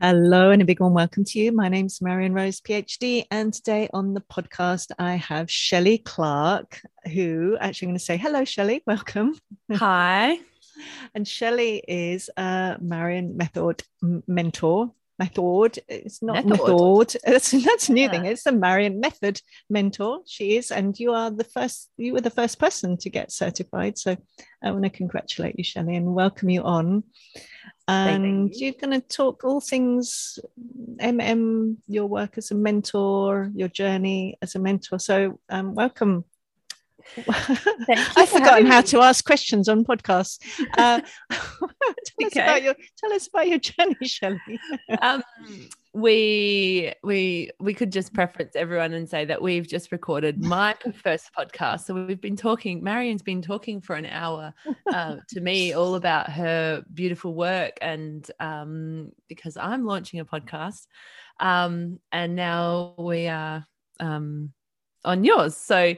Hello, and a big warm welcome to you. My name's Marion Rose, PhD, and today on the podcast I have Shelley Clarke, who actually I'm going to say hello, Shelley. Welcome. Hi. and Shelley is a Marion Method mentor. Method. It's not method. method. That's, that's a new yeah. thing. It's a Marion Method mentor. She is, and you are the first. You were the first person to get certified. So I want to congratulate you, Shelley, and welcome you on and you. are going to talk all things mm your work as a mentor your journey as a mentor so um, welcome I've forgotten how me. to ask questions on podcasts. Uh, tell, okay. us about your, tell us about your journey, Shelley. um, we we we could just preference everyone and say that we've just recorded my first podcast. So we've been talking. Marion's been talking for an hour uh, to me all about her beautiful work, and um, because I'm launching a podcast, um, and now we are um, on yours. So,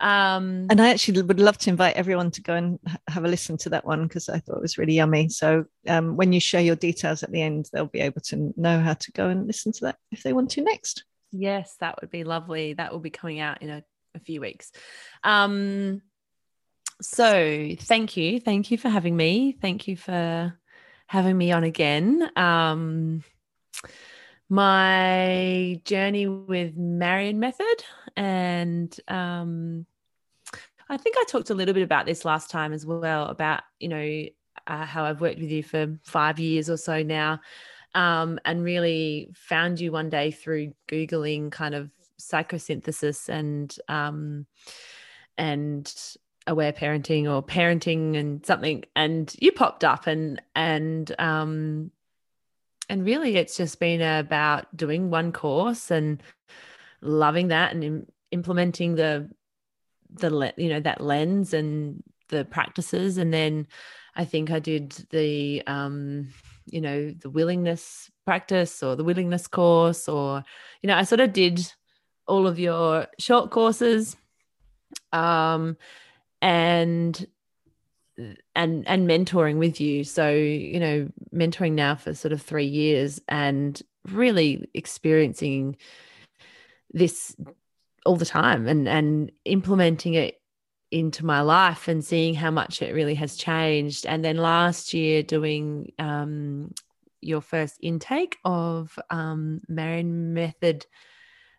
um, and I actually would love to invite everyone to go and have a listen to that one because I thought it was really yummy. So, um, when you share your details at the end, they'll be able to know how to go and listen to that if they want to next. Yes, that would be lovely. That will be coming out in a, a few weeks. Um, so, thank you. Thank you for having me. Thank you for having me on again. Um, my journey with Marion Method. And um, I think I talked a little bit about this last time as well about, you know, uh, how I've worked with you for five years or so now. Um, and really found you one day through Googling kind of psychosynthesis and um, and aware parenting or parenting and something and you popped up and and um and really it's just been about doing one course and loving that and Im- implementing the the le- you know that lens and the practices. And then i think i did the um you know the willingness practice or the willingness course or you know i sort of did all of your short courses. Um and and and mentoring with you. So you know mentoring now for sort of 3 years and really experiencing this all the time and and implementing it into my life and seeing how much it really has changed. And then last year doing um, your first intake of um, Method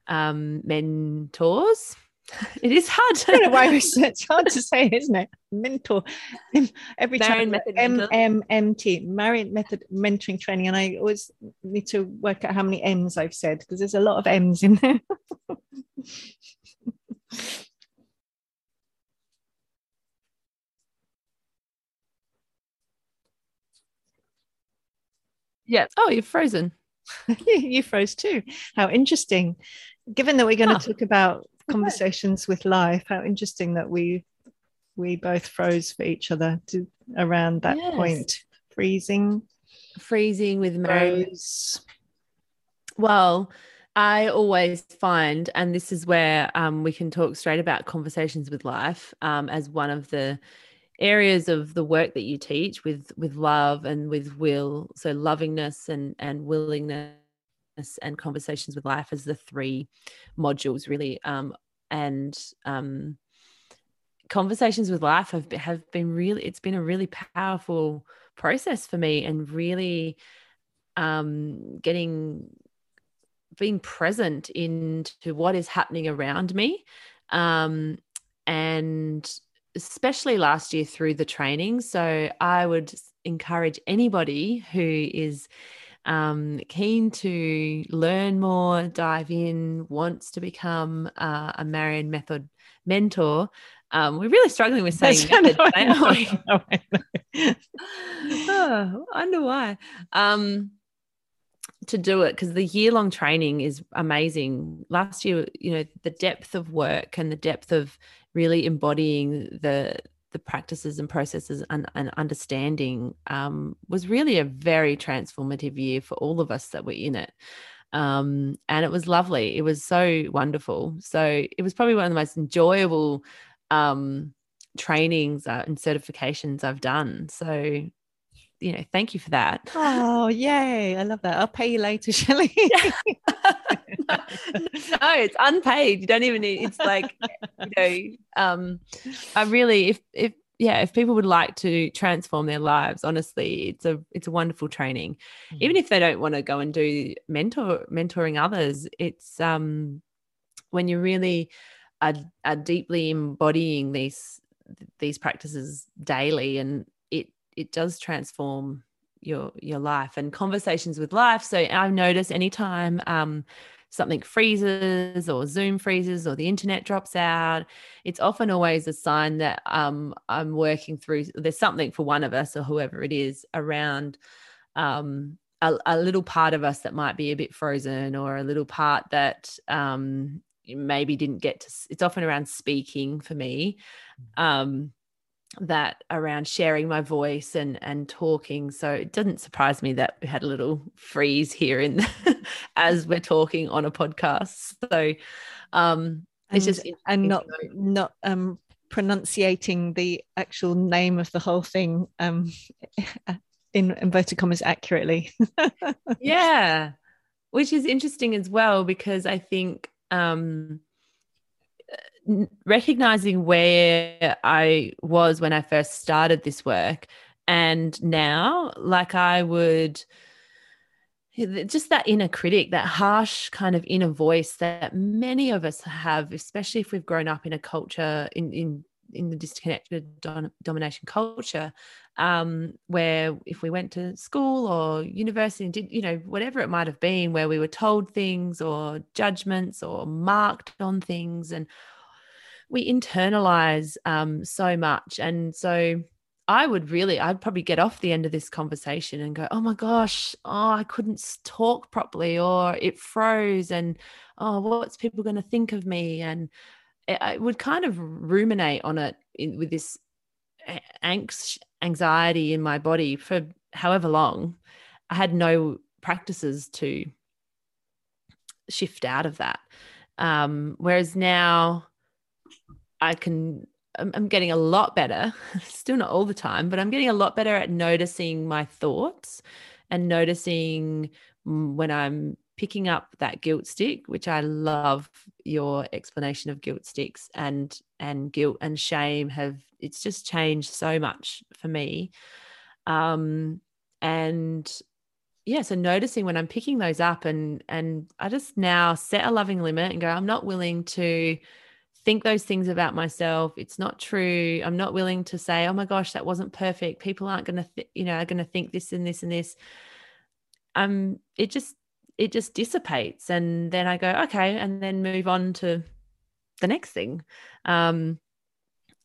um, mentors it is hard. I don't know why it's hard to say, isn't it? Mentor. Every Marion time MMMT, Marion Method Mentoring Training, and I always need to work out how many M's I've said because there's a lot of M's in there. yeah. Oh, you're frozen. you froze too. How interesting. Given that we're going to talk about conversations with life how interesting that we we both froze for each other to around that yes. point freezing freezing with Rose. well I always find, and this is where um, we can talk straight about conversations with life um, as one of the areas of the work that you teach with with love and with will. So lovingness and and willingness and conversations with life as the three modules really. Um, and um, conversations with life have been, have been really it's been a really powerful process for me and really um, getting being present into what is happening around me. Um, and especially last year through the training. So i would encourage anybody who is um, keen to learn more, dive in, wants to become uh, a Marion Method mentor, um, we're really struggling with saying method, I, oh, I wonder why. Um, to do it because the year long training is amazing. Last year, you know, the depth of work and the depth of really embodying the the practices and processes and, and understanding um, was really a very transformative year for all of us that were in it. Um, and it was lovely. It was so wonderful. So it was probably one of the most enjoyable um, trainings uh, and certifications I've done. So you know, thank you for that. Oh, yay. I love that. I'll pay you later, Shelley. no, it's unpaid. You don't even need it's like, you know, um, I really if if yeah, if people would like to transform their lives, honestly, it's a it's a wonderful training. Mm-hmm. Even if they don't want to go and do mentor mentoring others, it's um when you really are, are deeply embodying these these practices daily and it it does transform your your life and conversations with life so i notice anytime um something freezes or zoom freezes or the internet drops out it's often always a sign that um i'm working through there's something for one of us or whoever it is around um a, a little part of us that might be a bit frozen or a little part that um maybe didn't get to it's often around speaking for me mm. um that around sharing my voice and and talking. So it doesn't surprise me that we had a little freeze here in as we're talking on a podcast. So um it's just and not not um pronunciating the actual name of the whole thing um in inverted commas accurately. Yeah which is interesting as well because i think um, recognizing where I was when I first started this work and now, like I would just that inner critic, that harsh kind of inner voice that many of us have, especially if we've grown up in a culture in in in the disconnected domination culture um, where if we went to school or university and did you know whatever it might have been where we were told things or judgments or marked on things and we internalize um, so much and so I would really, I'd probably get off the end of this conversation and go, oh my gosh, oh, I couldn't talk properly, or it froze, and oh, what's people going to think of me? And I would kind of ruminate on it in, with this angst, anxiety in my body for however long. I had no practices to shift out of that. Um, whereas now I can, I'm, getting a lot better, still not all the time, but I'm getting a lot better at noticing my thoughts and noticing when I'm picking up that guilt stick which i love your explanation of guilt sticks and and guilt and shame have it's just changed so much for me. Um and yeah so noticing when i'm picking those up and and i just now set a loving limit and go i'm not willing to think those things about myself. It's not true. I'm not willing to say oh my gosh that wasn't perfect. People aren't going to th- you know are going to think this and this and this. Um it just it just dissipates and then i go okay and then move on to the next thing um,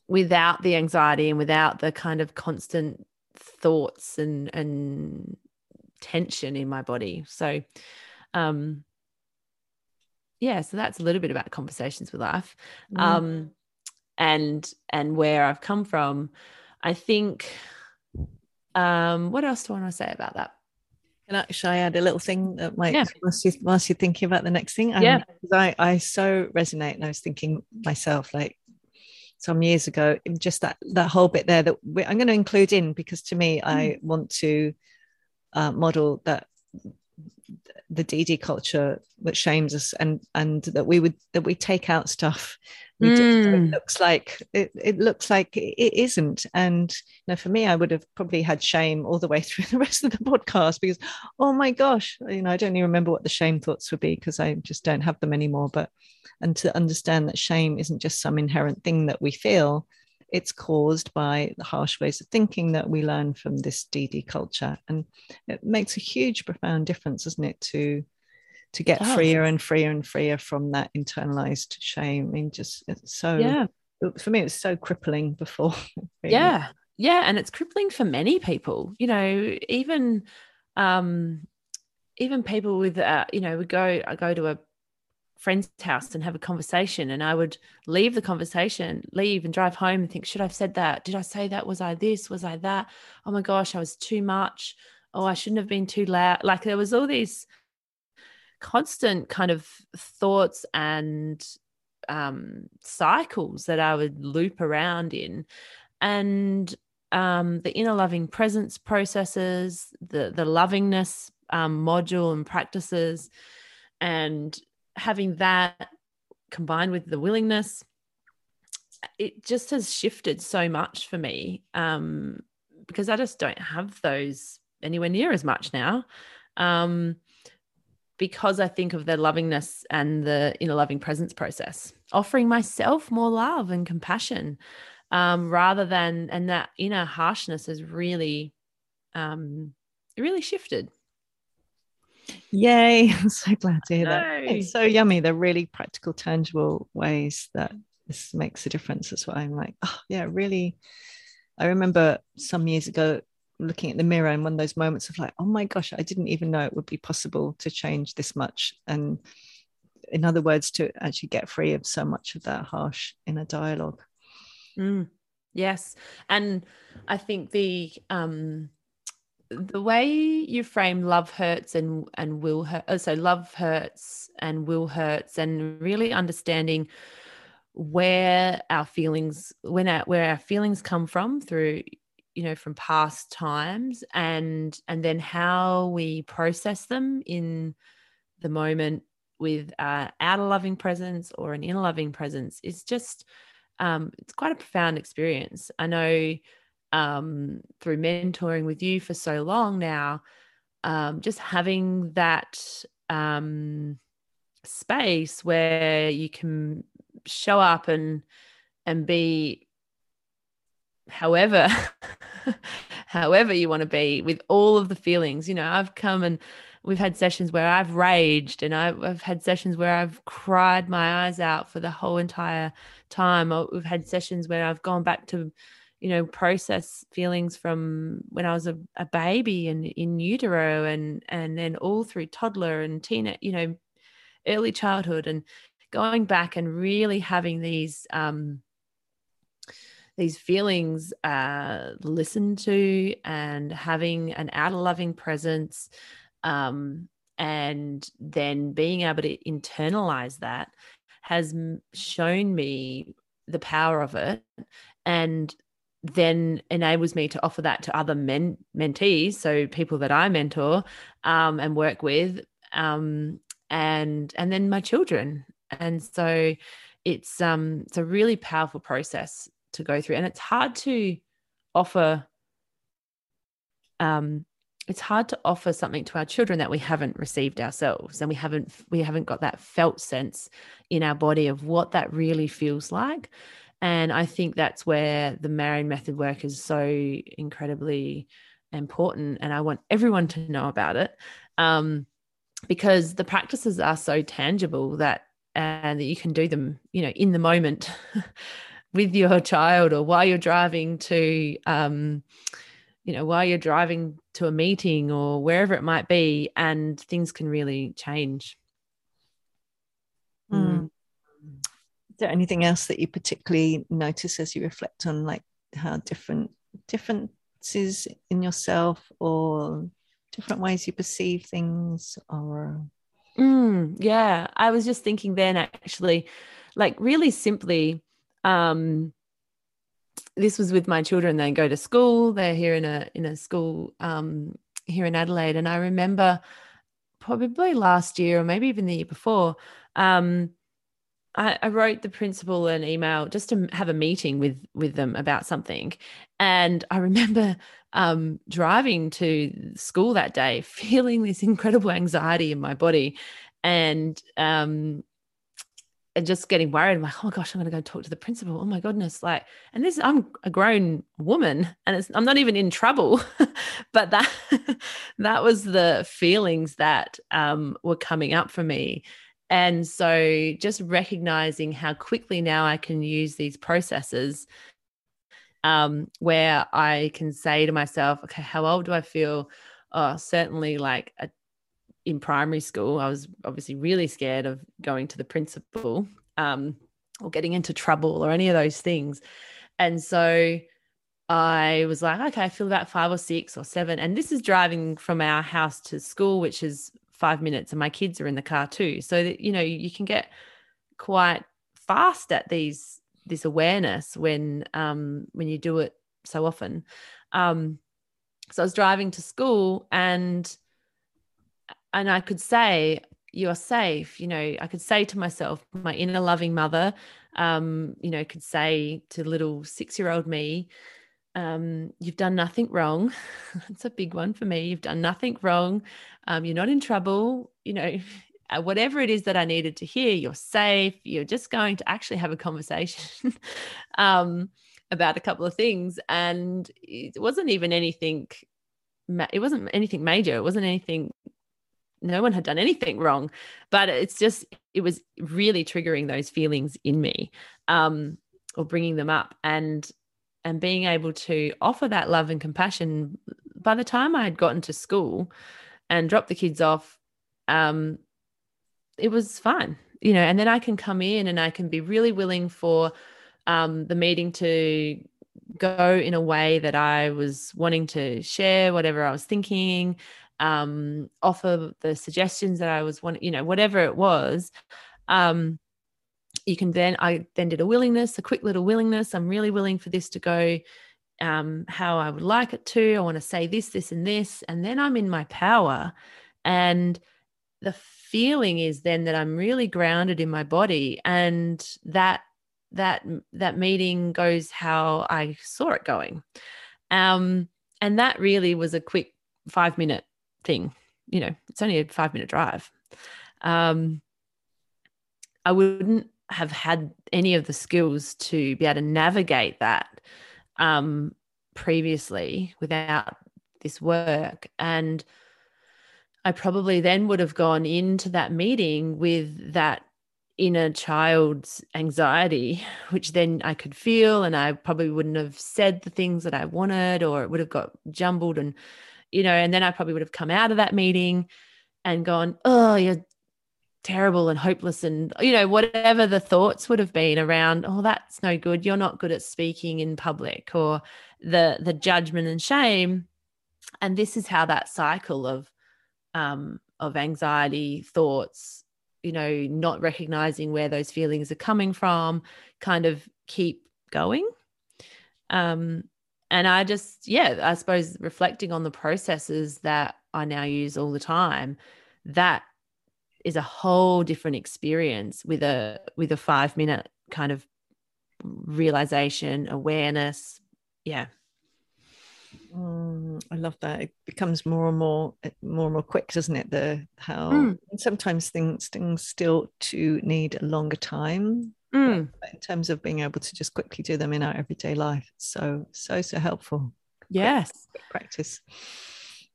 without the anxiety and without the kind of constant thoughts and and tension in my body. So um yeah so that's a little bit about conversations with life mm. um and and where i've come from i think um what else do i want to say about that can I, should I add a little thing that might yeah. whilst, you, whilst you're thinking about the next thing? Um, yeah. I, I so resonate and I was thinking myself like some years ago, in just that that whole bit there that I'm going to include in because to me, mm. I want to uh, model that the DD culture that shames us and and that we would that we take out stuff. Mm. it looks like it, it looks like it isn't. And you know for me I would have probably had shame all the way through the rest of the podcast because oh my gosh you know I don't even remember what the shame thoughts would be because I just don't have them anymore. But and to understand that shame isn't just some inherent thing that we feel it's caused by the harsh ways of thinking that we learn from this DD culture. And it makes a huge, profound difference, doesn't it, to to get freer and freer and freer from that internalized shame. I mean, just it's so yeah. For me, it was so crippling before. Really. Yeah, yeah, and it's crippling for many people. You know, even um, even people with uh, you know, we go I go to a friend's house and have a conversation and I would leave the conversation, leave and drive home and think, should I have said that? Did I say that? Was I this? Was I that? Oh my gosh, I was too much. Oh, I shouldn't have been too loud. Like there was all these constant kind of thoughts and um, cycles that I would loop around in. And um, the inner loving presence processes, the the lovingness um, module and practices, and having that combined with the willingness, it just has shifted so much for me um, because I just don't have those anywhere near as much now. Um, because I think of the lovingness and the inner loving presence process, offering myself more love and compassion um, rather than, and that inner harshness has really, um, really shifted. Yay. I'm so glad to hear that. It's so yummy. They're really practical, tangible ways that this makes a difference. That's why I'm like, oh, yeah, really. I remember some years ago looking at the mirror and one of those moments of like, oh my gosh, I didn't even know it would be possible to change this much. And in other words, to actually get free of so much of that harsh inner dialogue. Mm, yes. And I think the um the way you frame love hurts and and will hurt oh, so love hurts and will hurts and really understanding where our feelings when our, where our feelings come from through you know from past times and and then how we process them in the moment with uh, outer loving presence or an inner loving presence is just um, it's quite a profound experience. I know um, through mentoring with you for so long now um, just having that um, space where you can show up and and be however however you want to be with all of the feelings. You know i've come and we've had sessions where i've raged and I've, I've had sessions where i've cried my eyes out for the whole entire time. We've had sessions where i've gone back to you know process feelings from when i was a, a baby and in utero and and then all through toddler and teen you know early childhood and going back and really having these um these feelings uh, listened to and having an outer loving presence um, and then being able to internalize that has shown me the power of it. And then enables me to offer that to other men mentees so people that i mentor um, and work with um, and and then my children. And so it's um it's a really powerful process to go through and it's hard to offer um it's hard to offer something to our children that we haven't received ourselves and we haven't we haven't got that felt sense in our body of what that really feels like and i think that's where the Marion method work is so incredibly important and i want everyone to know about it um, because the practices are so tangible that and that you can do them you know in the moment with your child or while you're driving to um, you know while you're driving to a meeting or wherever it might be and things can really change mm. There anything else that you particularly notice as you reflect on like how different differences in yourself or different ways you perceive things or mm, yeah i was just thinking then actually like really simply um, this was with my children. They go to school. They're here in a in a school um, here in Adelaide, and I remember probably last year or maybe even the year before. Um, I, I, wrote the principal an email just to have a meeting with with them about something, and I remember um, driving to school that day, feeling this incredible anxiety in my body, and um, and just getting worried. I'm like, oh my gosh, I'm going to go talk to the principal. Oh my goodness. Like, and this, I'm a grown woman and I'm not even in trouble. but that, that was the feelings that um, were coming up for me. And so just recognizing how quickly now I can use these processes um, where I can say to myself, okay, how old do I feel? Oh, certainly like a in primary school, I was obviously really scared of going to the principal um, or getting into trouble or any of those things. And so I was like, okay, I feel about five or six or seven. And this is driving from our house to school, which is five minutes, and my kids are in the car too. So that, you know, you can get quite fast at these this awareness when um when you do it so often. Um, so I was driving to school and and I could say, You're safe. You know, I could say to myself, my inner loving mother, um, you know, could say to little six-year-old me, um, you've done nothing wrong. That's a big one for me. You've done nothing wrong. Um, you're not in trouble. You know, whatever it is that I needed to hear, you're safe. You're just going to actually have a conversation um, about a couple of things. And it wasn't even anything, it wasn't anything major. It wasn't anything, no one had done anything wrong. But it's just, it was really triggering those feelings in me um, or bringing them up. And and being able to offer that love and compassion by the time I had gotten to school and dropped the kids off, um, it was fine, you know. And then I can come in and I can be really willing for um, the meeting to go in a way that I was wanting to share whatever I was thinking, um, offer the suggestions that I was wanting, you know, whatever it was. Um, you can then i then did a willingness a quick little willingness i'm really willing for this to go um, how i would like it to. I want to say this this and this and then i'm in my power. And the feeling is then that i'm really grounded in my body and that that that meeting goes how i saw it going. Um and that really was a quick five minute thing you know it's only a five minute drive. Um i wouldn't have had any of the skills to be able to navigate that um, previously without this work. And I probably then would have gone into that meeting with that inner child's anxiety, which then I could feel, and I probably wouldn't have said the things that I wanted, or it would have got jumbled. And, you know, and then I probably would have come out of that meeting and gone, Oh, you're terrible and hopeless and you know whatever the thoughts would have been around oh that's no good. You're not good at speaking in public or the the judgment and shame. And this is how that cycle of um of anxiety thoughts you know not recognizing where those feelings are coming from kind of keep going. Um and i just yeah i suppose reflecting on the processes that i now use all the time that is a whole different experience with a with a five minute kind of realization awareness. Yeah. Mm, i love that. It becomes more and more more and more quick doesn't it? The how mm. sometimes things things still to need a longer time mm. in terms of being able to just quickly do them in our everyday life so so so helpful. Yes. quick, quick practice.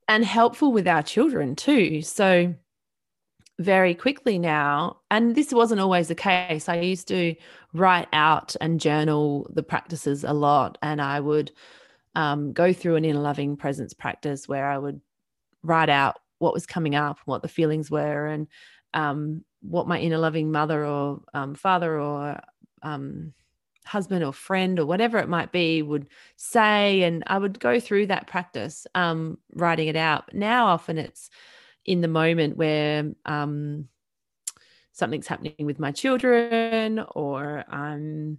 And helpful with our children too. So very quickly now. And this wasn't always the case. I used to write out and journal the practices a lot. And I would um, go through an inner loving presence practice where I would write out what was coming up, what the feelings were, and um, what my inner loving mother or um, father or um, husband or friend or whatever it might be would say. And I would go through that practice, um, writing it out. Now, often it's in the moment where um, something's happening with my children, or um,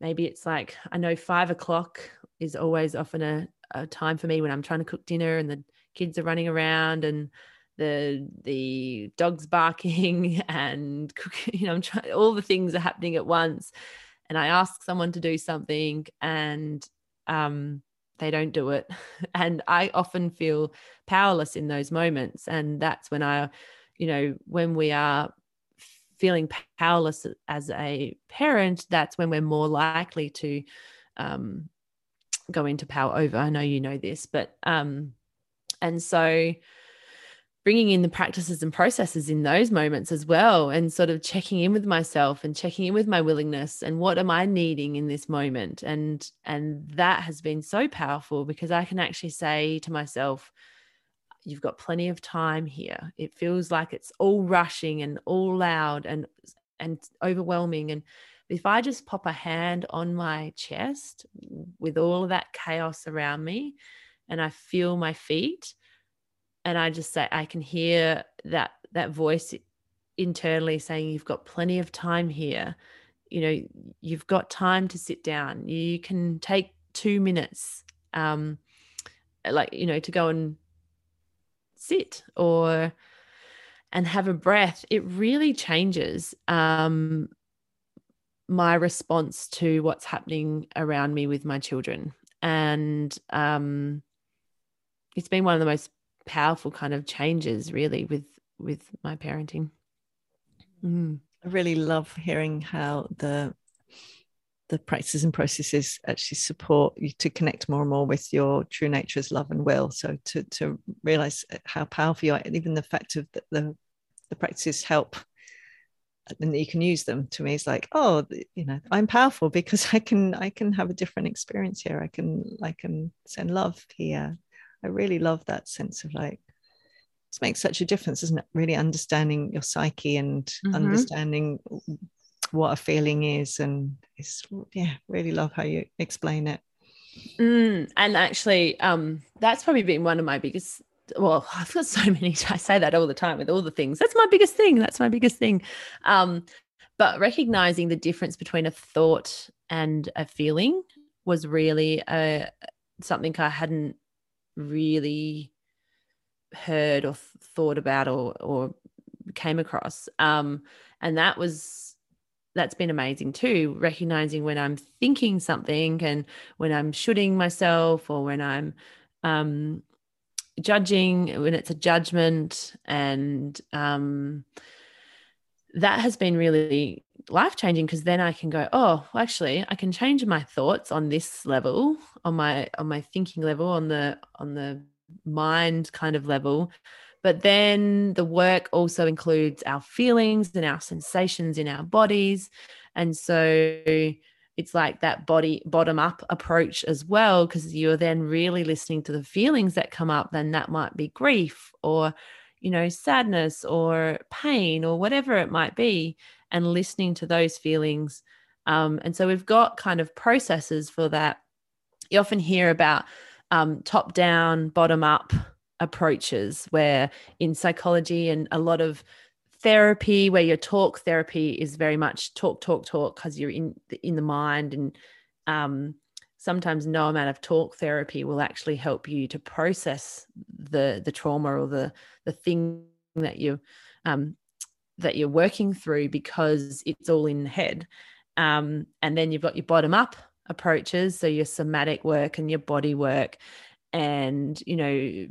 maybe it's like I know five o'clock is always often a, a time for me when I'm trying to cook dinner and the kids are running around and the the dog's barking and you know I'm trying all the things are happening at once. And I ask someone to do something and um they don't do it. And i often feel powerless in those moments. And that's when i you know when we are feeling powerless as a parent that's when we're more likely to um, go into power over. I know you know this but um and so bringing in the practices and processes in those moments as well and sort of checking in with myself and checking in with my willingness and what am i needing in this moment? And and that has been so powerful because i can actually say to myself you've got plenty of time here. It feels like it's all rushing and all loud and and overwhelming. And if i just pop a hand on my chest with all of that chaos around me and i feel my feet and I just say I can hear that that voice internally saying you've got plenty of time here. You know you've got time to sit down. You can take two minutes um like you know to go and sit or and have a breath. It really changes um my response to what's happening around me with my children. And um it's been one of the most powerful kind of changes really with with my parenting. Mm. i really love hearing how the the practices and processes actually support you to connect more and more with your true nature's love and will. So to to realize how powerful you are even the fact of the, the, the practices help and that you can use them. To me is like oh you know i'm powerful because i can i can have a different experience here. I can i can send love here i really love that sense of like it makes such a difference isn't it? Really understanding your psyche and mm-hmm. understanding what a feeling is and it's yeah really love how you explain it. Mm, and actually um that's probably been one of my biggest well i've got so many i say that all the time with all the things. That's my biggest thing that's my biggest thing. Um but recognizing the difference between a thought and a feeling was really a uh, something i hadn't really heard or thought about or or came across. Um and that was that's been amazing too recognizing when i'm thinking something and when i'm shooting myself or when i'm um, judging when it's a judgment and um, that has been really life changing because then i can go oh well, actually i can change my thoughts on this level on my on my thinking level on the on the mind kind of level but then the work also includes our feelings and our sensations in our bodies. And so it's like that body bottom up approach as well, because you're then really listening to the feelings that come up. Then that might be grief or, you know, sadness or pain or whatever it might be, and listening to those feelings. Um, and so we've got kind of processes for that. You often hear about um, top down, bottom up approaches where in psychology and a lot of therapy where your talk therapy is very much talk talk talk because you're in the, in the mind and um, sometimes no amount of talk therapy will actually help you to process the the trauma or the the thing that you um, that you're working through because it's all in the head. Um, and then you've got your bottom up approaches so your somatic work and your body work. And you know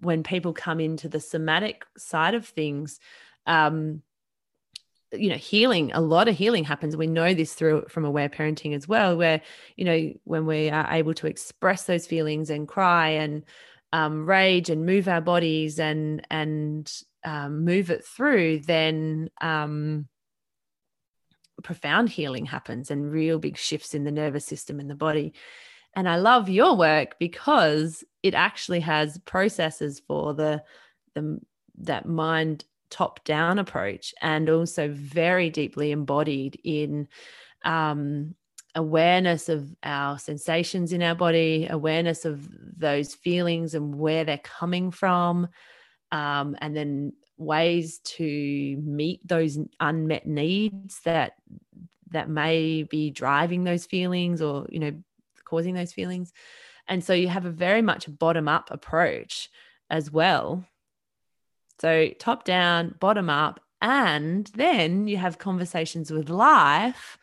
when people come into the somatic side of things um, you know healing a lot of healing happens. We know this through from aware parenting as well where you know when we are able to express those feelings and cry and um, rage and move our bodies and and um, move it through then um, profound healing happens and real big shifts in the nervous system and the body. And I love your work because it actually has processes for the the that mind top down approach and also very deeply embodied in um, awareness of our sensations in our body, awareness of those feelings and where they're coming from, um, and then ways to meet those unmet needs that that may be driving those feelings or you know causing those feelings. And so you have a very much bottom up approach as well. So top down, bottom up, and then you have conversations with life,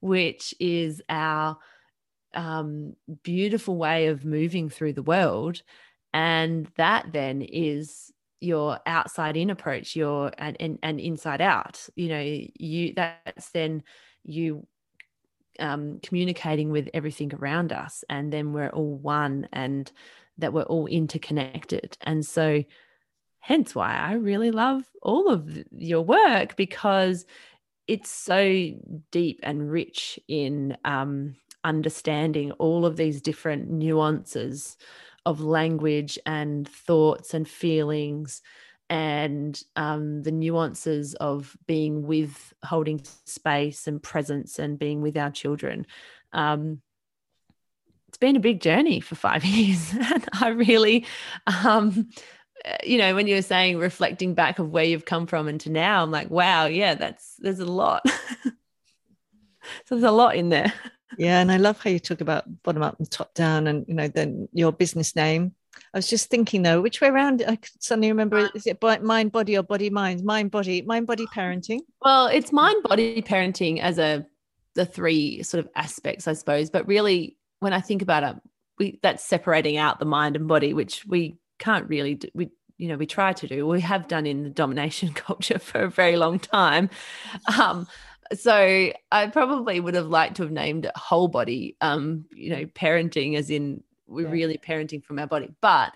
which is our um, beautiful way of moving through the world. And that then is your outside in approach, your and, and, and inside out. You know, you that's then you um, communicating with everything around us and then we're all one and that we're all interconnected and so hence why i really love all of your work because it's so deep and rich in um, understanding all of these different nuances of language and thoughts and feelings and um, the nuances of being with holding space and presence and being with our children. Um, it's been a big journey for five years. and I really, um, you know, when you were saying reflecting back of where you've come from and to now, I'm like, wow, yeah, that's there's a lot. so there's a lot in there. Yeah, and I love how you talk about bottom up and top down, and you know, then your business name. I was just thinking though, which way around? I suddenly remember: is it mind, body, or body, mind? Mind, body, mind, body parenting. Well, it's mind, body parenting as a the three sort of aspects, I suppose. But really, when I think about it, we that's separating out the mind and body, which we can't really do. We you know we try to do. We have done in the domination culture for a very long time. Um, so I probably would have liked to have named it whole body, um, you know, parenting as in we're yeah. really parenting from our body. But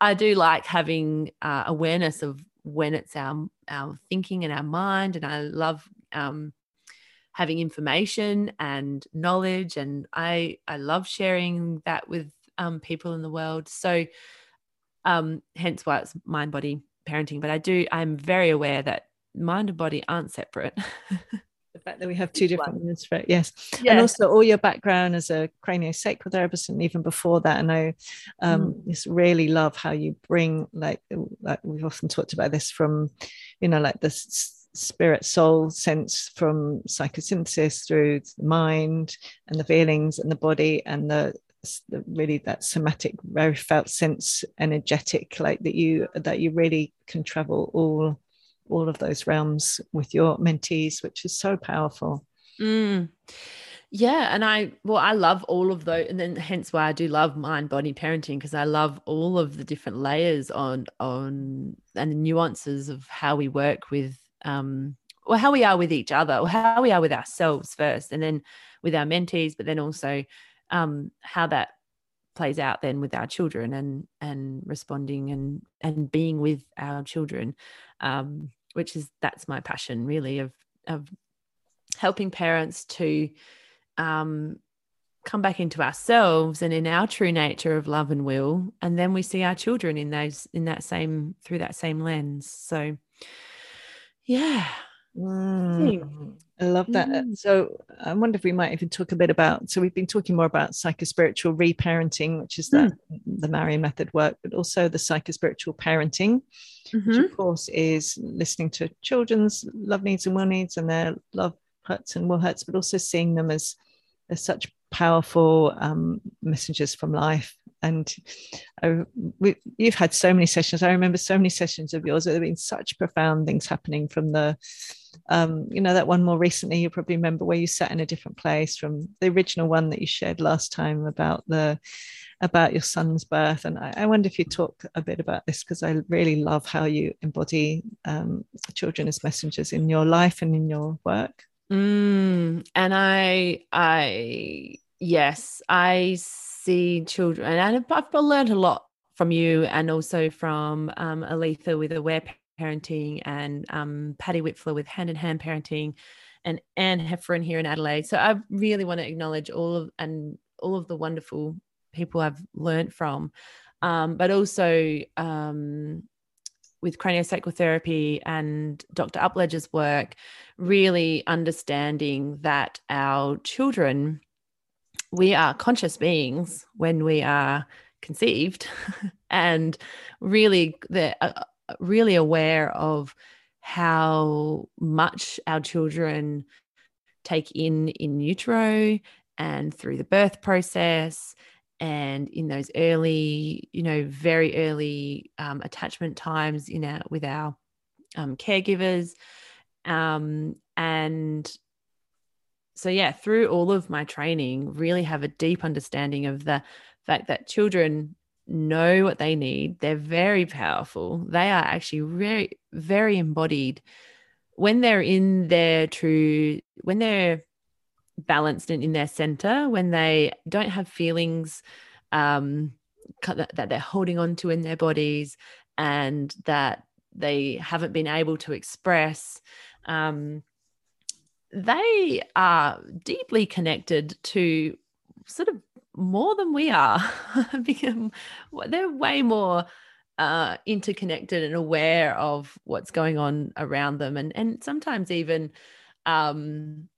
I do like having uh, awareness of when it's our our thinking and our mind, and I love um, having information and knowledge, and I I love sharing that with um, people in the world. So, um, hence why it's mind body parenting. But I do I'm very aware that mind and body aren't separate. the fact that we have two different words for it yes. and also all your background as a craniosacral therapist and even before that And i um mm. just really love how you bring like like we've often talked about this from you know like the spirit soul sense from psychosynthesis through the mind and the feelings and the body and the really that somatic very felt sense energetic like that you that you really can travel all all of those realms with your mentees, which is so powerful. Mm. Yeah, and I well, I love all of those, and then hence why I do love mind body parenting because I love all of the different layers on on and the nuances of how we work with um or how we are with each other or how we are with ourselves first, and then with our mentees, but then also um how that plays out then with our children and and responding and and being with our children um which is that's my passion really of of helping parents to um, come back into ourselves and in our true nature of love and will. And then we see our children in those in that same through that same lens. So yeah. Mm, i love that mm. so i wonder if we might even talk a bit about so we've been talking more about psychospiritual reparenting which is the mm. the marion method work but also the psychospiritual parenting mm-hmm. which of course is listening to children's love needs and will needs and their love hurts and will hurts, but also seeing them as as such powerful um, messengers from life. And I, we, you've had so many sessions. I remember so many sessions of yours. There have been such profound things happening from the, um, you know, that one more recently. You probably remember where you sat in a different place from the original one that you shared last time about the about your son's birth. And I, I wonder if you talk a bit about this because I really love how you embody um, children as messengers in your life and in your work. Mm, and I, I, yes, I see children, and I've, I've learned a lot from you and also from um, Aletha with aware parenting and um, Patty Wipfler with hand in hand parenting and Anne Hefferon here in Adelaide. So I really want to acknowledge all of and all of the wonderful people I've learned from, um, but also um, with craniosacral therapy and Dr. Upledger's work, really understanding that our children, we are conscious beings when we are conceived, and really they're uh, really aware of how much our children take in in utero and through the birth process and in those early you know very early um, attachment times in our with our um, caregivers. Um, and so yeah through all of my training really have a deep understanding of the fact that children know what they need. They're very powerful. They are actually very very embodied. When they're in their true when they're balanced and in their center when they don't have feelings um, that they're holding on to in their bodies and that they haven't been able to express um, they are deeply connected to sort of more than we are. They're way more uh, interconnected and aware of what's going on around them and and sometimes even um,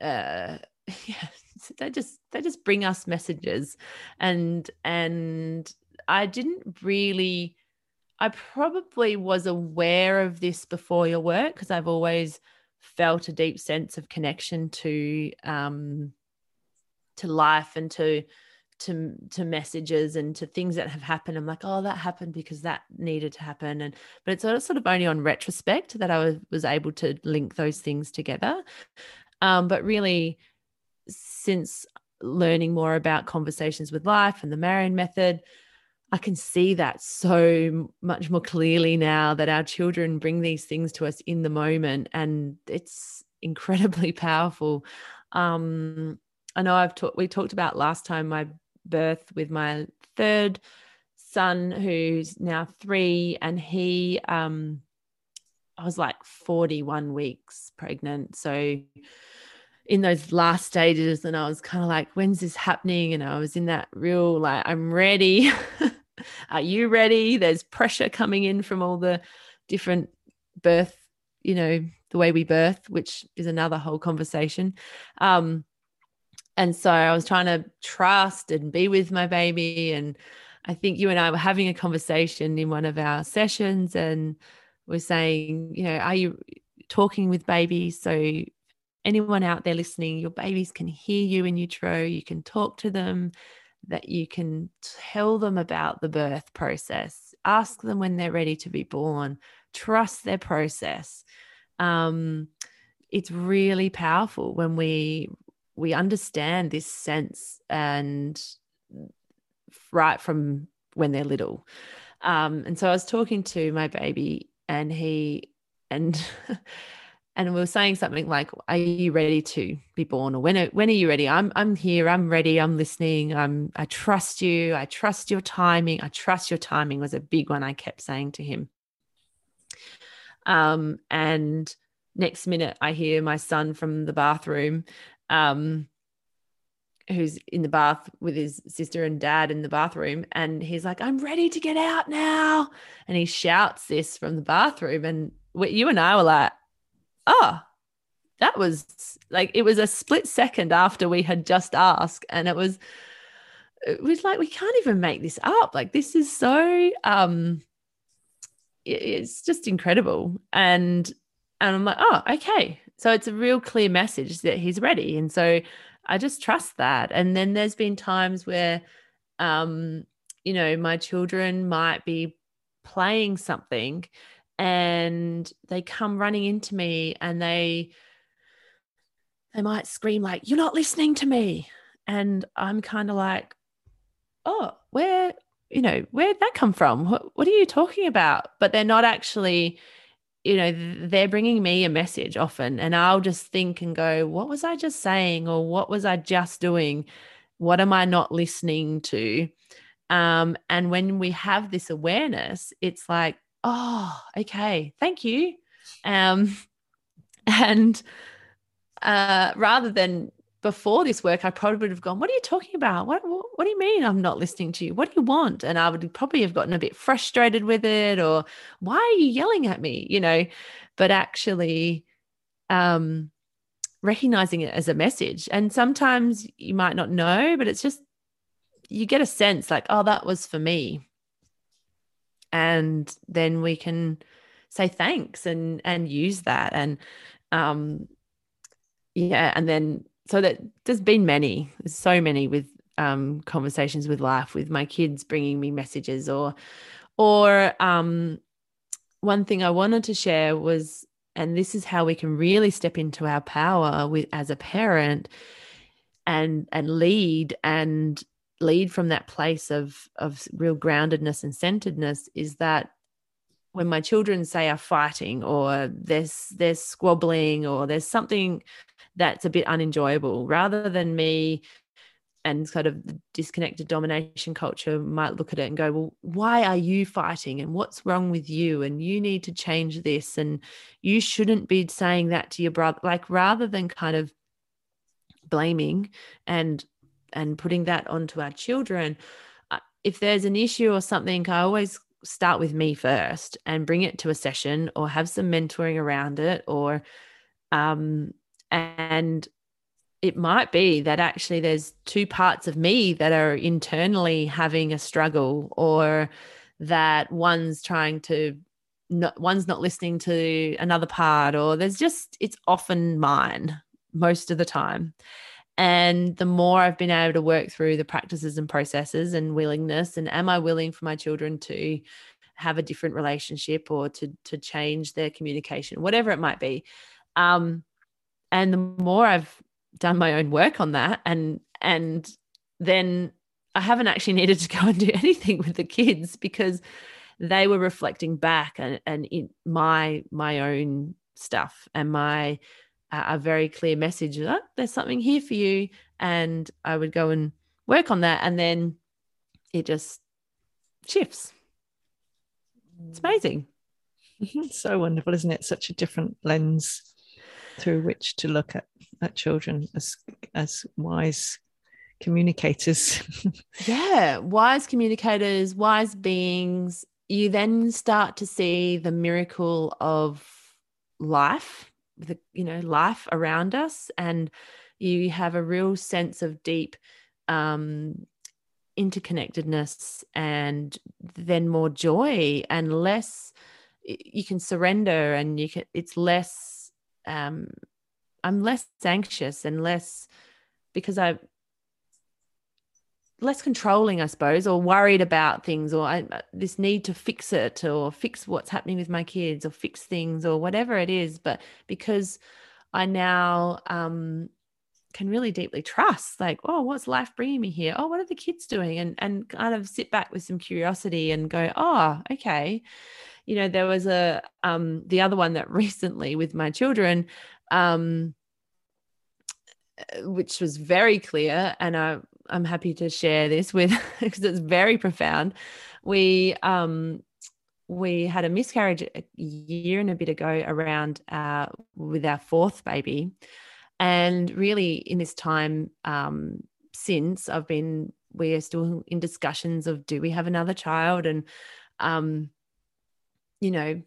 uh yeah they just they just bring us messages. And and i didn't really i probably was aware of this before your work because i've always felt a deep sense of connection to um to life and to to to messages and to things that have happened. I'm like oh that happened because that needed to happen. And but it's sort of only on retrospect that i was, was able to link those things together. Um, but really since learning more about conversations with life and the marion method i can see that so much more clearly now that our children bring these things to us in the moment and it's incredibly powerful. Um, I know I've talked we talked about last time my birth with my third son who's now three and he um I was like 41 weeks pregnant. So in those last stages and I was kind of like when's this happening? And I was in that real like I'm ready. Are you ready? There's pressure coming in from all the different birth you know the way we birth which is another whole conversation. Um and so I was trying to trust and be with my baby. And I think you and I were having a conversation in one of our sessions and we're saying, you know, are you talking with babies? So anyone out there listening, your babies can hear you in utero, you can talk to them, that you can tell them about the birth process, ask them when they're ready to be born, trust their process. Um, it's really powerful when we we understand this sense and right from when they're little. Um, and so I was talking to my baby and he and and we were saying something like, Are you ready to be born? Or when are, when are you ready? I'm I'm here, I'm ready, I'm listening, I'm I trust you, I trust your timing. I trust your timing was a big one I kept saying to him. Um, and next minute I hear my son from the bathroom um, who's in the bath with his sister and dad in the bathroom. And he's like, I'm ready to get out now. And he shouts this from the bathroom. And you and I were like, oh, that was like, it was a split second after we had just asked. And it was, it was like, we can't even make this up. Like, this is so, um, it's just incredible. And, and I'm like, oh, okay. So it's a real clear message that he's ready. And so I just trust that. And then there's been times where, um, you know, my children might be playing something and they come running into me and they they might scream like you're not listening to me and i'm kind of like oh where you know where'd that come from what, what are you talking about but they're not actually you know they're bringing me a message often and i'll just think and go what was i just saying? Or what was i just doing? What am i not listening to? Um, and when we have this awareness it's like oh okay thank you. Um, and uh, rather than before this work, I probably would have gone, What are you talking about? What, what, what, do you mean I'm not listening to you? What do you want? And I would probably have gotten a bit frustrated with it or why are you yelling at me? You know, but actually um, recognizing it as a message. And sometimes you might not know, but it's just you get a sense like, oh, that was for me. And then we can say thanks and and use that. And um yeah, and then so that there's been many, there's so many with um, conversations with life, with my kids bringing me messages, or or um, one thing I wanted to share was, and this is how we can really step into our power with as a parent, and and lead and lead from that place of of real groundedness and centeredness is that when my children say are fighting or there's there's squabbling or there's something that's a bit unenjoyable rather than me and sort of disconnected domination culture might look at it and go, well, why are you fighting and what's wrong with you? And you need to change this. And you shouldn't be saying that to your brother. Like rather than kind of blaming and and putting that onto our children, uh, if there's an issue or something, I always start with me first and bring it to a session or have some mentoring around it or um and it might be that actually there's two parts of me that are internally having a struggle or that one's trying to not, one's not listening to another part or there's just it's often mine most of the time And the more I've been able to work through the practices and processes and willingness, and am I willing for my children to have a different relationship or to to change their communication, whatever it might be. Um, and the more I've done my own work on that, and and then I haven't actually needed to go and do anything with the kids because they were reflecting back and, and in my my own stuff and my uh, a very clear message oh, there's something here for you and i would go and work on that and then it just shifts. It's amazing. So wonderful isn't it? Such a different lens through which to look at at children as as wise communicators. Yeah wise communicators wise beings. You then start to see the miracle of life the you know life around us and you have a real sense of deep um interconnectedness and then more joy and less you can surrender and you can it's less um i'm less anxious and less because i less controlling, I suppose, or worried about things, or I, uh, this need to fix it, or fix what's happening with my kids, or fix things, or whatever it is. But because I now um, can really deeply trust, like, oh, what's life bringing me here? Oh, what are the kids doing? And and kind of sit back with some curiosity and go, oh, okay. You know, there was a um, the other one that recently with my children. Um, uh, which was very clear and I I'm happy to share this with because it's very profound. We um we had a miscarriage a year and a bit ago around uh, with our fourth baby, and really in this time um, since I've been we are still in discussions of do we have another child and um you know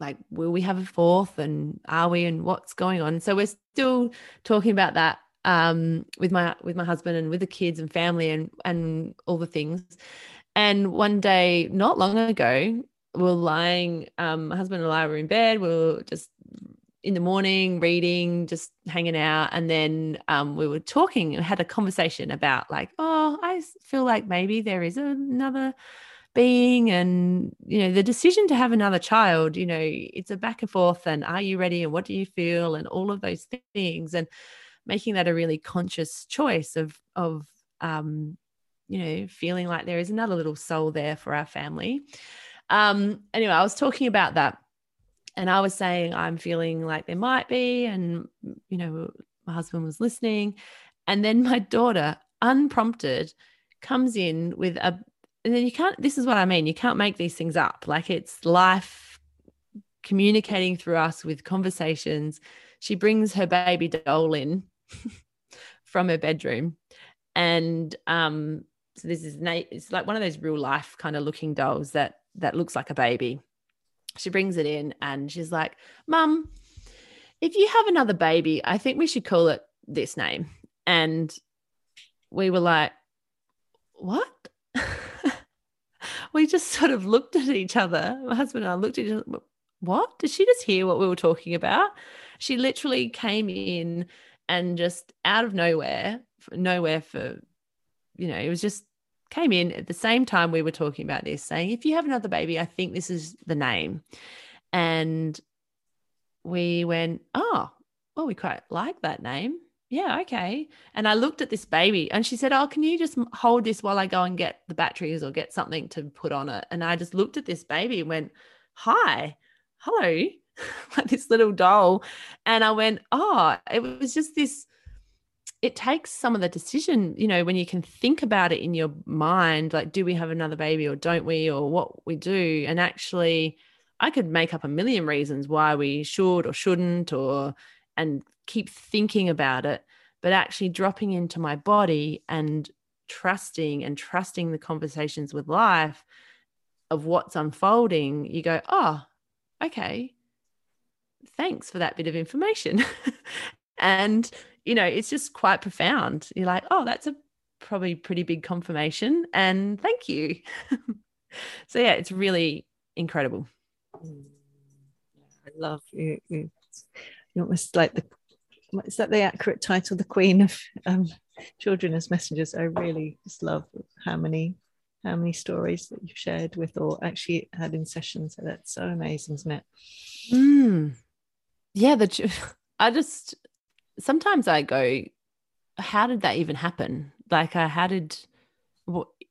like will we have a fourth and are we and what's going on so we're still talking about that um, with my with my husband and with the kids and family and and all the things. And one day, not long ago, we were lying. Um, my husband and I were in bed. We were just in the morning reading, just hanging out, and then um, we were talking and had a conversation about like, oh, I feel like maybe there is another being and you know the decision to have another child you know it's a back and forth and are you ready and what do you feel and all of those things and making that a really conscious choice of of um, you know feeling like there is another little soul there for our family. Um, anyway, I was talking about that, and I was saying I'm feeling like there might be, and you know my husband was listening, and then my daughter, unprompted, comes in with a then you can't this is what i mean you can't make these things up like it's life communicating through us with conversations she brings her baby doll in from her bedroom. And um, so this is Nate, it's like one of those real life kind of looking dolls that that looks like a baby. She brings it in and she's like, Mum, if you have another baby, I think we should call it this name. And we were like, What? We just sort of looked at each other. My husband and I looked at each other. What? Did she just hear what we were talking about? She literally came in and just out of nowhere, nowhere for, you know, it was just came in at the same time we were talking about this, saying, if you have another baby, I think this is the name. And we went, oh, well, we quite like that name. Yeah, okay. And I looked at this baby and she said, Oh, can you just hold this while I go and get the batteries or get something to put on it? And I just looked at this baby and went, Hi, hello. like this little doll. And I went, oh, it was just this. It takes some of the decision, you know, when you can think about it in your mind, like, do we have another baby or don't we, or what we do? And actually, I could make up a million reasons why we should or shouldn't, or, and keep thinking about it. But actually, dropping into my body and trusting and trusting the conversations with life of what's unfolding, you go, oh, okay, thanks for that bit of information. and, you know, it's just quite profound. You're like, oh, that's a probably pretty big confirmation. And thank you. so, yeah, it's really incredible. Mm. I love you. You, almost like the is that the accurate title? The Queen of um, Children as Messengers. I really just love how many how many stories that you've shared with or actually had in sessions. So that's so amazing, isn't it? Mm. Yeah, the I just sometimes I go, how did that even happen? Like, uh, how did,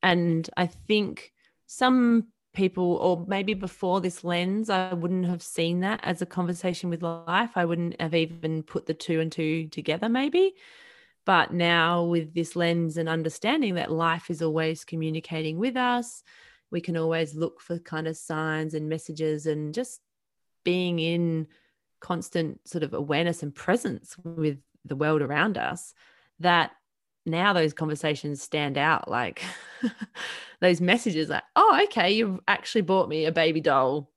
and I think some people, or maybe before this lens, I wouldn't have seen that as a conversation with life. I wouldn't have even put the two and two together, maybe. But now, with this lens and understanding that life is always communicating with us, we can always look for kind of signs and messages and just being in constant sort of awareness and presence with the world around us that now those conversations stand out like those messages like oh okay you've actually bought me a baby doll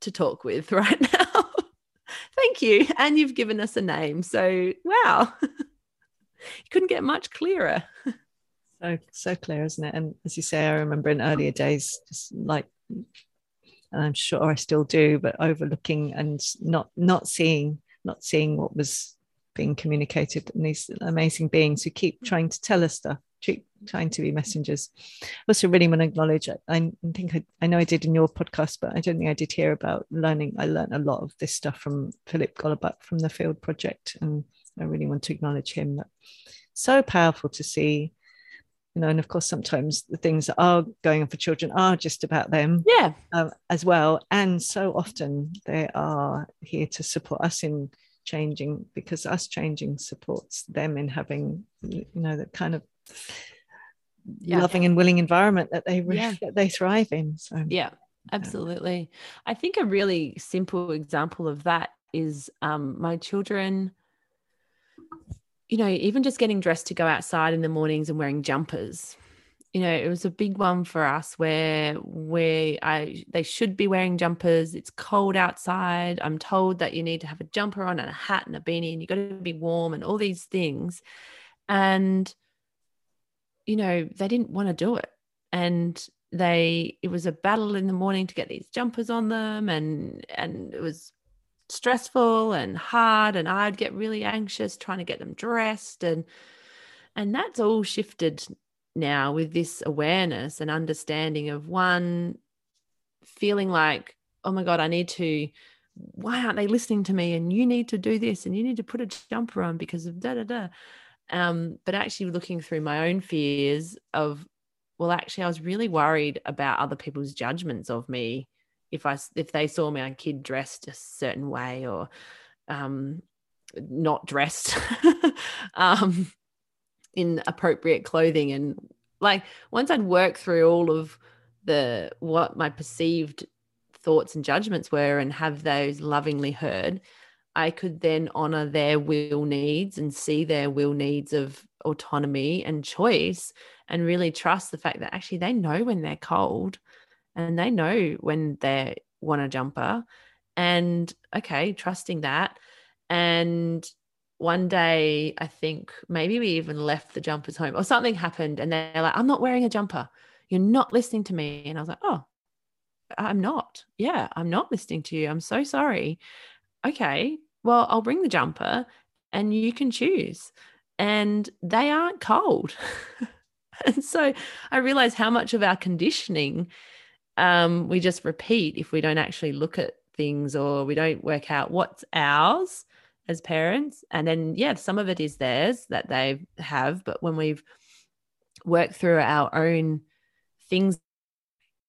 to talk with right now thank you and you've given us a name so wow you couldn't get much clearer. so so clear, isn't it? And as you say, I remember in earlier days, just like, and I'm sure I still do, but overlooking and not not seeing not seeing what was being communicated and these amazing beings who keep trying to tell us stuff keep trying to be messengers I also really want to acknowledge I, I think I, I know I did in your podcast but I don't think I did hear about learning I learned a lot of this stuff from Philip Golabuk from the field project and I really want to acknowledge him. That so powerful to see, you know, and of course sometimes the things that are going on for children are just about them, yeah, um, as well. And so often they are here to support us in changing because us changing supports them in having, you know, that kind of yeah. loving and willing environment that they yeah. that they thrive in. So yeah, absolutely. I think a really simple example of that is um, my children you know, even just getting dressed to go outside in the mornings and wearing jumpers. You know, it was a big one for us where where I they should be wearing jumpers. It's cold outside. I'm told that you need to have a jumper on and a hat and a beanie and you've got to be warm and all these things. And you know, they didn't want to do it. And they it was a battle in the morning to get these jumpers on them and and it was stressful and hard and I'd get really anxious trying to get them dressed and and that's all shifted now with this awareness and understanding of one feeling like oh my god I need to why aren't they listening to me? And you need to do this and you need to put a jumper on because of da da da. Um, but actually looking through my own fears of well actually I was really worried about other people's judgments of me if I if they saw my kid dressed a certain way or um, not dressed. Um, in appropriate clothing. And like once I'd worked through all of the what my perceived thoughts and judgments were and have those lovingly heard I could then honor their will needs and see their will needs of autonomy and choice and really trust the fact that actually they know when they're cold and they know when they want a jumper. And okay trusting that. And one day i think maybe we even left the jumpers home or something happened and they're like i'm not wearing a jumper. You're not listening to me. And i was like oh i'm not. Yeah i'm not listening to you. I'm so sorry. Okay well i'll bring the jumper and you can choose. And they aren't cold. And so i realize how much of our conditioning um, we just repeat if we don't actually look at things or we don't work out what's ours as parents. And then, yeah, some of it is theirs that they have. But when we've worked through our own things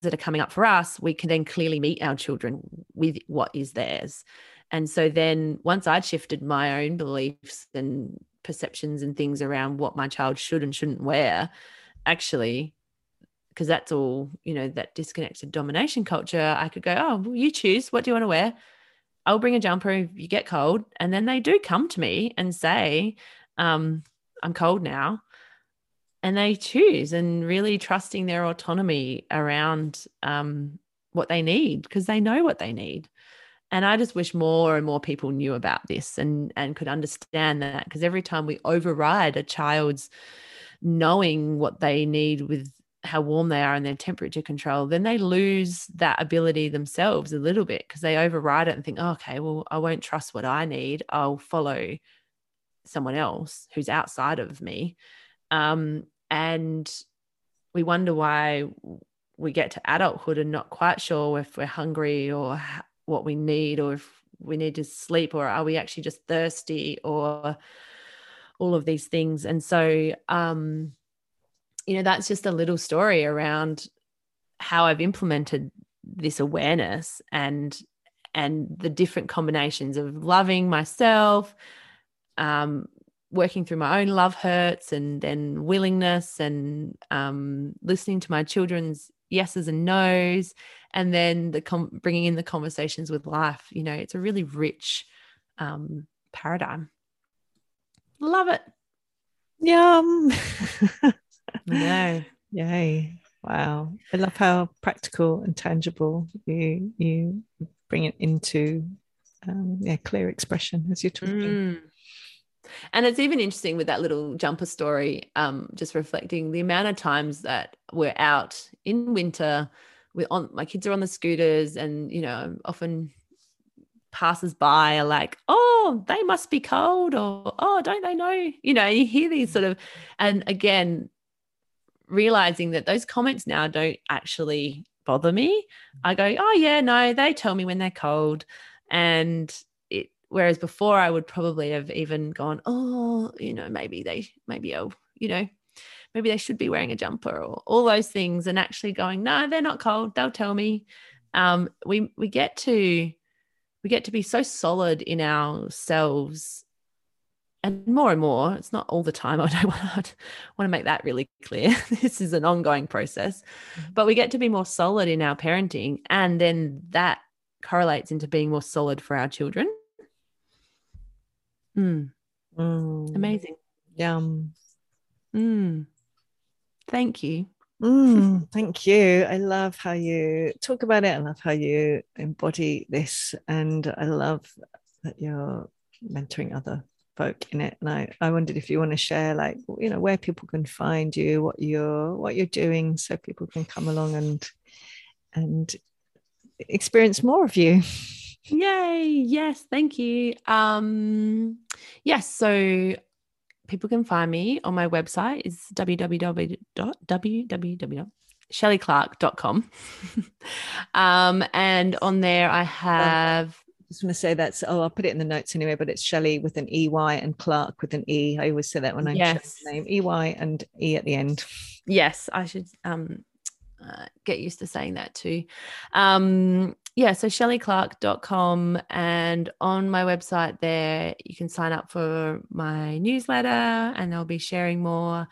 that are coming up for us, we can then clearly meet our children with what is theirs. And so then once I'd shifted my own beliefs and perceptions and things around what my child should and shouldn't wear, actually because that's all you know that disconnected domination culture i could go oh well, you choose what do you want to wear i'll bring a jumper if you get cold and then they do come to me and say um, i'm cold now and they choose and really trusting their autonomy around um, what they need because they know what they need. And i just wish more and more people knew about this and and could understand that because every time we override a child's knowing what they need with how warm they are and their temperature control, then they lose that ability themselves a little bit because they override it and think, oh, okay, well, I won't trust what I need. I'll follow someone else who's outside of me. Um, and we wonder why we get to adulthood and not quite sure if we're hungry or what we need or if we need to sleep or are we actually just thirsty or all of these things and so um you know that's just a little story around how i've implemented this awareness and and the different combinations of loving myself um working through my own love hurts and then willingness and um, listening to my children's yeses and nos and then the com- bringing in the conversations with life. You know it's a really rich um, paradigm. Love it. Yum no yay wow i love how practical and tangible you you bring it into um, yeah clear expression as you're talking mm. And it's even interesting with that little jumper story, um, just reflecting the amount of times that we're out in winter. We're on my kids are on the scooters, and you know, often passers by are like, "Oh, they must be cold," or "Oh, don't they know?" You know, you hear these sort of, and again, realizing that those comments now don't actually bother me. I go, "Oh yeah, no, they tell me when they're cold," and it, Whereas before, I would probably have even gone, oh, you know, maybe they, maybe oh, you know, maybe they should be wearing a jumper or all those things, and actually going, no, they're not cold. They'll tell me. Um, we we get to we get to be so solid in ourselves and more and more it's not all the time i don't want to, want to make that really clear this is an ongoing process mm-hmm. but we get to be more solid in our parenting and then that correlates into being more solid for our children Mm. Mm. Amazing. Yum. Mm. Thank you. Mm, thank you. I love how you talk about it. I love how you embody this. And I love that you're mentoring other folk in it. And I, I wondered if you want to share like, you know, where people can find you, what you're what you're doing so people can come along and and experience more of you. Yay. Yes. Thank you. Um, yes. So people can find me on my website is www.www.shelleyclarke.com. um, and on there I have. I just want to say that's oh I'll put it in the notes anyway, but it's Shelley with an EY and Clark with an E. I always say that when I yes. name EY and E at the end. Yes, I should um uh, get used to saying that too. Um, yeah, so shelleyclarke.com and on my website there, you can sign up for my newsletter and I'll be sharing more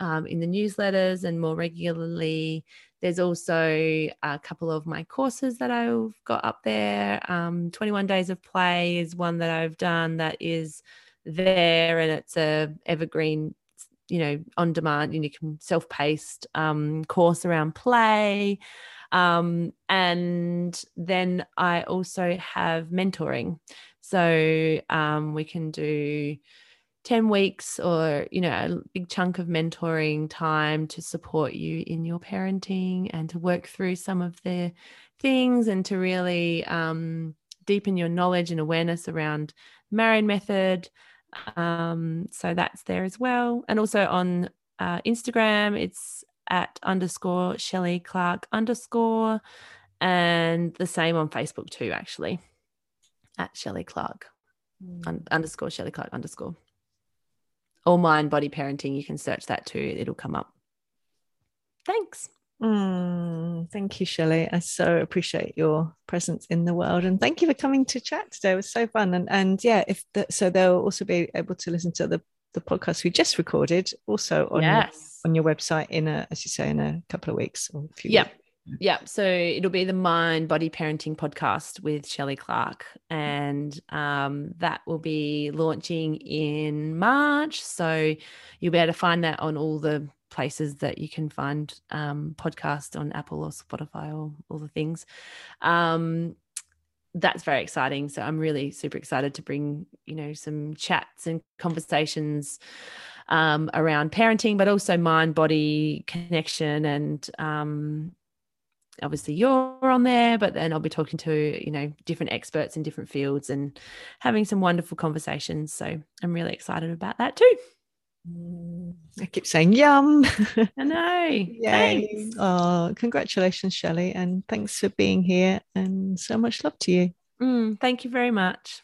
um, in the newsletters and more regularly. There's also a couple of my courses that I've got up there. Um, 21 Days of Play is one that I've done that is there and it's a evergreen you know on demand and you can self-paced um, course around play um, and then I also have mentoring. So um, we can do 10 weeks or, you know, a big chunk of mentoring time to support you in your parenting and to work through some of the things and to really um, deepen your knowledge and awareness around Marion method. Um, so that's there as well. And also on uh, Instagram, it's at underscore Shelley Clarke underscore, and the same on Facebook too, actually, at Shelley Clarke mm. un- underscore Shelley Clarke underscore. Or mind body parenting, you can search that too, it'll come up. Thanks. Mm, thank you, Shelley. I so appreciate your presence in the world, and thank you for coming to chat today. It was so fun, and and yeah, if the, so, they'll also be able to listen to the the podcast we just recorded also on yes. your, on your website in a as you say in a couple of weeks or a few yeah weeks. Yeah so it'll be the mind body parenting podcast with shelley clarke and um, that will be launching in march so you'll be able to find that on all the places that you can find um, podcast on apple or spotify or all the things um, that's very exciting. So I'm really super excited to bring, you know, some chats and conversations um, around parenting, but also mind body connection and um, obviously you're on there, but then I'll be talking to, you know, different experts in different fields and having some wonderful conversations. So I'm really excited about that too. I keep saying yum. I know. Yay. Oh, congratulations, Shelley. And thanks for being here and so much love to you. Mm, thank you very much.